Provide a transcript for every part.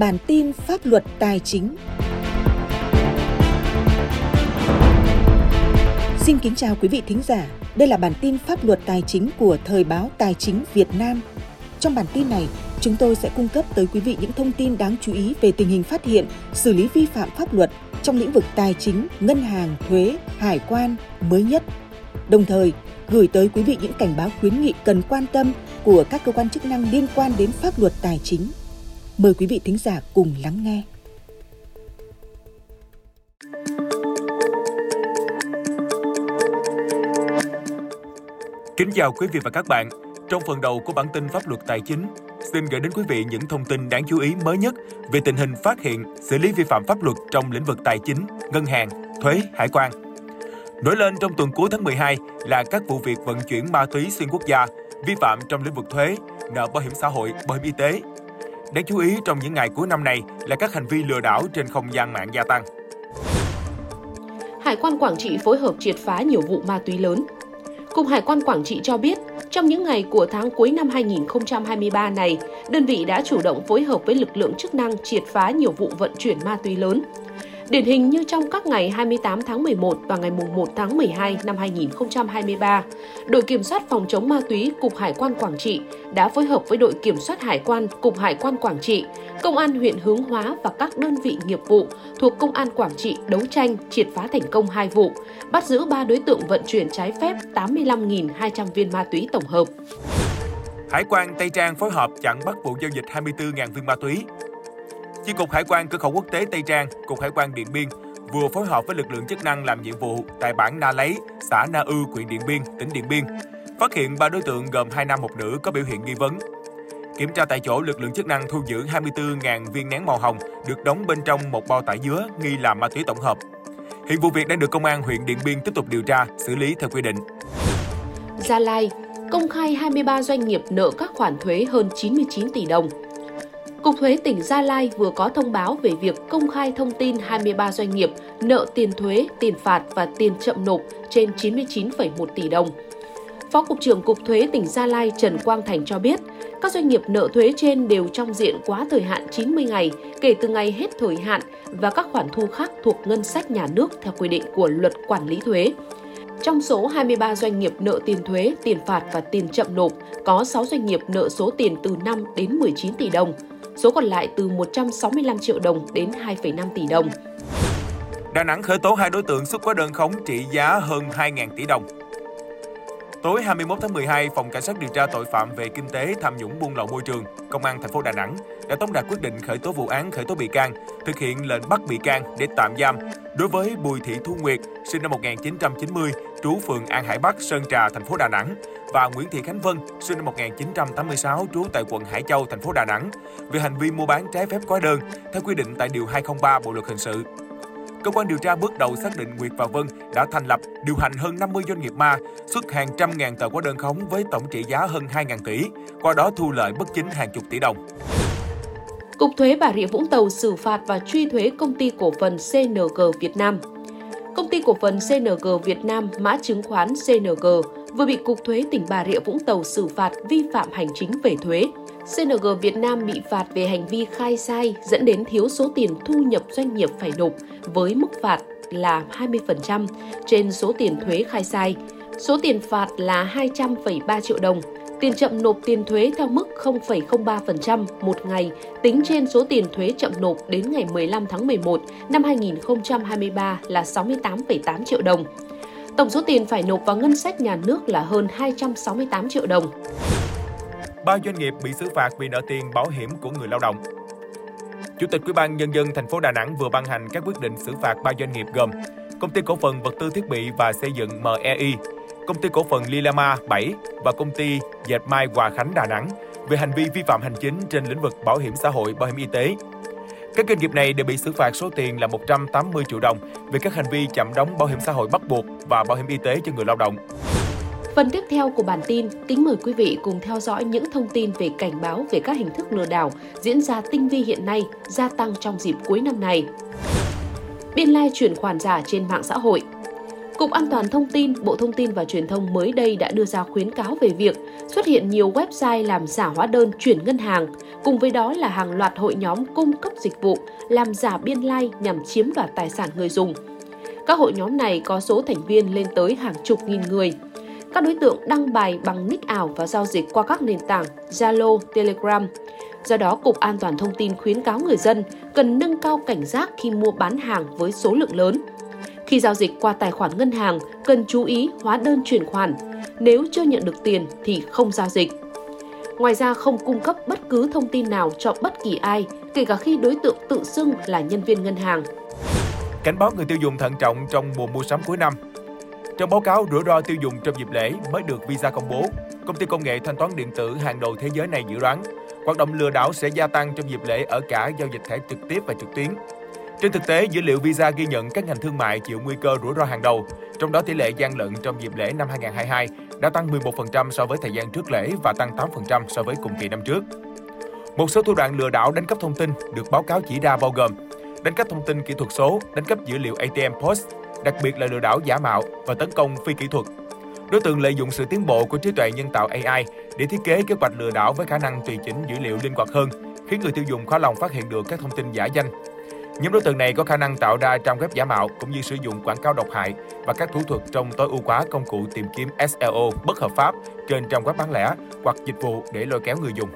bản tin pháp luật tài chính. Xin kính chào quý vị thính giả. Đây là bản tin pháp luật tài chính của Thời báo Tài chính Việt Nam. Trong bản tin này, chúng tôi sẽ cung cấp tới quý vị những thông tin đáng chú ý về tình hình phát hiện, xử lý vi phạm pháp luật trong lĩnh vực tài chính, ngân hàng, thuế, hải quan mới nhất. Đồng thời, gửi tới quý vị những cảnh báo khuyến nghị cần quan tâm của các cơ quan chức năng liên quan đến pháp luật tài chính. Mời quý vị thính giả cùng lắng nghe. Kính chào quý vị và các bạn. Trong phần đầu của bản tin pháp luật tài chính, xin gửi đến quý vị những thông tin đáng chú ý mới nhất về tình hình phát hiện, xử lý vi phạm pháp luật trong lĩnh vực tài chính, ngân hàng, thuế, hải quan. Nổi lên trong tuần cuối tháng 12 là các vụ việc vận chuyển ma túy xuyên quốc gia, vi phạm trong lĩnh vực thuế, nợ bảo hiểm xã hội, bảo hiểm y tế. Đáng chú ý trong những ngày cuối năm này là các hành vi lừa đảo trên không gian mạng gia tăng. Hải quan Quảng Trị phối hợp triệt phá nhiều vụ ma túy lớn. Cục Hải quan Quảng Trị cho biết, trong những ngày của tháng cuối năm 2023 này, đơn vị đã chủ động phối hợp với lực lượng chức năng triệt phá nhiều vụ vận chuyển ma túy lớn. Điển hình như trong các ngày 28 tháng 11 và ngày 1 tháng 12 năm 2023, đội kiểm soát phòng chống ma túy Cục Hải quan Quảng Trị đã phối hợp với đội kiểm soát hải quan Cục Hải quan Quảng Trị, Công an huyện Hướng Hóa và các đơn vị nghiệp vụ thuộc Công an Quảng Trị đấu tranh triệt phá thành công hai vụ, bắt giữ 3 đối tượng vận chuyển trái phép 85.200 viên ma túy tổng hợp. Hải quan Tây Trang phối hợp chặn bắt vụ giao dịch 24.000 viên ma túy, Chi cục Hải quan cửa khẩu quốc tế Tây Trang, cục Hải quan Điện Biên vừa phối hợp với lực lượng chức năng làm nhiệm vụ tại bản Na Lấy, xã Na Ư, huyện Điện Biên, tỉnh Điện Biên, phát hiện ba đối tượng gồm hai nam một nữ có biểu hiện nghi vấn. Kiểm tra tại chỗ, lực lượng chức năng thu giữ 24.000 viên nén màu hồng được đóng bên trong một bao tải dứa nghi là ma túy tổng hợp. Hiện vụ việc đang được công an huyện Điện Biên tiếp tục điều tra, xử lý theo quy định. Gia Lai công khai 23 doanh nghiệp nợ các khoản thuế hơn 99 tỷ đồng. Cục Thuế tỉnh Gia Lai vừa có thông báo về việc công khai thông tin 23 doanh nghiệp nợ tiền thuế, tiền phạt và tiền chậm nộp trên 99,1 tỷ đồng. Phó Cục trưởng Cục Thuế tỉnh Gia Lai Trần Quang Thành cho biết, các doanh nghiệp nợ thuế trên đều trong diện quá thời hạn 90 ngày kể từ ngày hết thời hạn và các khoản thu khác thuộc ngân sách nhà nước theo quy định của luật quản lý thuế. Trong số 23 doanh nghiệp nợ tiền thuế, tiền phạt và tiền chậm nộp, có 6 doanh nghiệp nợ số tiền từ 5 đến 19 tỷ đồng, số còn lại từ 165 triệu đồng đến 2,5 tỷ đồng. Đà Nẵng khởi tố hai đối tượng xuất hóa đơn khống trị giá hơn 2.000 tỷ đồng. Tối 21 tháng 12, Phòng Cảnh sát điều tra tội phạm về kinh tế tham nhũng buôn lậu môi trường, Công an thành phố Đà Nẵng đã tống đạt quyết định khởi tố vụ án khởi tố bị can, thực hiện lệnh bắt bị can để tạm giam đối với Bùi Thị Thu Nguyệt, sinh năm 1990, trú phường An Hải Bắc, Sơn Trà, thành phố Đà Nẵng và Nguyễn Thị Khánh Vân, sinh năm 1986, trú tại quận Hải Châu, thành phố Đà Nẵng, về hành vi mua bán trái phép hóa đơn theo quy định tại điều 203 Bộ luật hình sự. Cơ quan điều tra bước đầu xác định Nguyệt và Vân đã thành lập, điều hành hơn 50 doanh nghiệp ma, xuất hàng trăm ngàn tờ hóa đơn khống với tổng trị giá hơn 2.000 tỷ, qua đó thu lợi bất chính hàng chục tỷ đồng. Cục Thuế Bà Rịa Vũng Tàu xử phạt và truy thuế công ty cổ phần CNG Việt Nam. Công ty cổ phần CNG Việt Nam, mã chứng khoán CNG, vừa bị Cục Thuế tỉnh Bà Rịa Vũng Tàu xử phạt vi phạm hành chính về thuế. CNG Việt Nam bị phạt về hành vi khai sai dẫn đến thiếu số tiền thu nhập doanh nghiệp phải nộp với mức phạt là 20% trên số tiền thuế khai sai. Số tiền phạt là 200,3 triệu đồng. Tiền chậm nộp tiền thuế theo mức 0,03% một ngày tính trên số tiền thuế chậm nộp đến ngày 15 tháng 11 năm 2023 là 68,8 triệu đồng. Tổng số tiền phải nộp vào ngân sách nhà nước là hơn 268 triệu đồng. Ba doanh nghiệp bị xử phạt vì nợ tiền bảo hiểm của người lao động. Chủ tịch Ủy ban nhân dân thành phố Đà Nẵng vừa ban hành các quyết định xử phạt ba doanh nghiệp gồm Công ty cổ phần vật tư thiết bị và xây dựng MEI, Công ty cổ phần Lilama 7 và công ty Dệt may Hòa Khánh Đà Nẵng về hành vi vi phạm hành chính trên lĩnh vực bảo hiểm xã hội, bảo hiểm y tế. Các doanh nghiệp này đều bị xử phạt số tiền là 180 triệu đồng về các hành vi chậm đóng bảo hiểm xã hội bắt buộc và bảo hiểm y tế cho người lao động. Phần tiếp theo của bản tin, kính mời quý vị cùng theo dõi những thông tin về cảnh báo về các hình thức lừa đảo diễn ra tinh vi hiện nay, gia tăng trong dịp cuối năm này. Biên lai chuyển khoản giả trên mạng xã hội. Cục An toàn Thông tin, Bộ Thông tin và Truyền thông mới đây đã đưa ra khuyến cáo về việc xuất hiện nhiều website làm giả hóa đơn chuyển ngân hàng, cùng với đó là hàng loạt hội nhóm cung cấp dịch vụ làm giả biên lai like nhằm chiếm đoạt tài sản người dùng. Các hội nhóm này có số thành viên lên tới hàng chục nghìn người. Các đối tượng đăng bài bằng nick ảo và giao dịch qua các nền tảng Zalo, Telegram. Do đó, Cục An toàn Thông tin khuyến cáo người dân cần nâng cao cảnh giác khi mua bán hàng với số lượng lớn. Khi giao dịch qua tài khoản ngân hàng, cần chú ý hóa đơn chuyển khoản. Nếu chưa nhận được tiền thì không giao dịch. Ngoài ra không cung cấp bất cứ thông tin nào cho bất kỳ ai, kể cả khi đối tượng tự xưng là nhân viên ngân hàng. Cảnh báo người tiêu dùng thận trọng trong mùa mua sắm cuối năm. Trong báo cáo rủi ro tiêu dùng trong dịp lễ mới được Visa công bố, công ty công nghệ thanh toán điện tử hàng đầu thế giới này dự đoán hoạt động lừa đảo sẽ gia tăng trong dịp lễ ở cả giao dịch thẻ trực tiếp và trực tuyến. Trên thực tế, dữ liệu Visa ghi nhận các ngành thương mại chịu nguy cơ rủi ro hàng đầu, trong đó tỷ lệ gian lận trong dịp lễ năm 2022 đã tăng 11% so với thời gian trước lễ và tăng 8% so với cùng kỳ năm trước. Một số thủ đoạn lừa đảo đánh cắp thông tin được báo cáo chỉ ra bao gồm đánh cắp thông tin kỹ thuật số, đánh cắp dữ liệu ATM POS, đặc biệt là lừa đảo giả mạo và tấn công phi kỹ thuật. Đối tượng lợi dụng sự tiến bộ của trí tuệ nhân tạo AI để thiết kế kế hoạch lừa đảo với khả năng tùy chỉnh dữ liệu linh hoạt hơn, khiến người tiêu dùng khó lòng phát hiện được các thông tin giả danh. Nhóm đối tượng này có khả năng tạo ra trang web giả mạo cũng như sử dụng quảng cáo độc hại và các thủ thuật trong tối ưu hóa công cụ tìm kiếm SEO bất hợp pháp trên trang web bán lẻ hoặc dịch vụ để lôi kéo người dùng.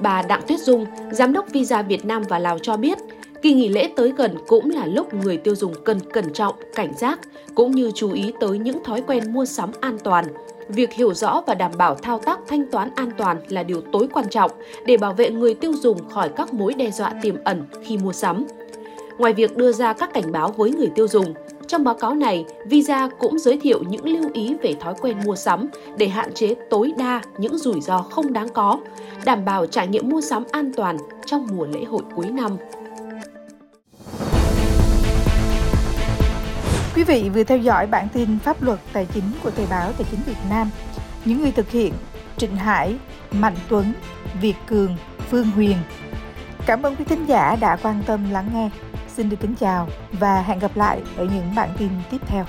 Bà Đặng Tuyết Dung, Giám đốc Visa Việt Nam và Lào cho biết, Kỳ nghỉ lễ tới gần cũng là lúc người tiêu dùng cần cẩn trọng, cảnh giác cũng như chú ý tới những thói quen mua sắm an toàn. Việc hiểu rõ và đảm bảo thao tác thanh toán an toàn là điều tối quan trọng để bảo vệ người tiêu dùng khỏi các mối đe dọa tiềm ẩn khi mua sắm. Ngoài việc đưa ra các cảnh báo với người tiêu dùng, trong báo cáo này, Visa cũng giới thiệu những lưu ý về thói quen mua sắm để hạn chế tối đa những rủi ro không đáng có, đảm bảo trải nghiệm mua sắm an toàn trong mùa lễ hội cuối năm. Quý vị vừa theo dõi bản tin pháp luật tài chính của Thời báo Tài chính Việt Nam. Những người thực hiện Trịnh Hải, Mạnh Tuấn, Việt Cường, Phương Huyền. Cảm ơn quý thính giả đã quan tâm lắng nghe. Xin được kính chào và hẹn gặp lại ở những bản tin tiếp theo.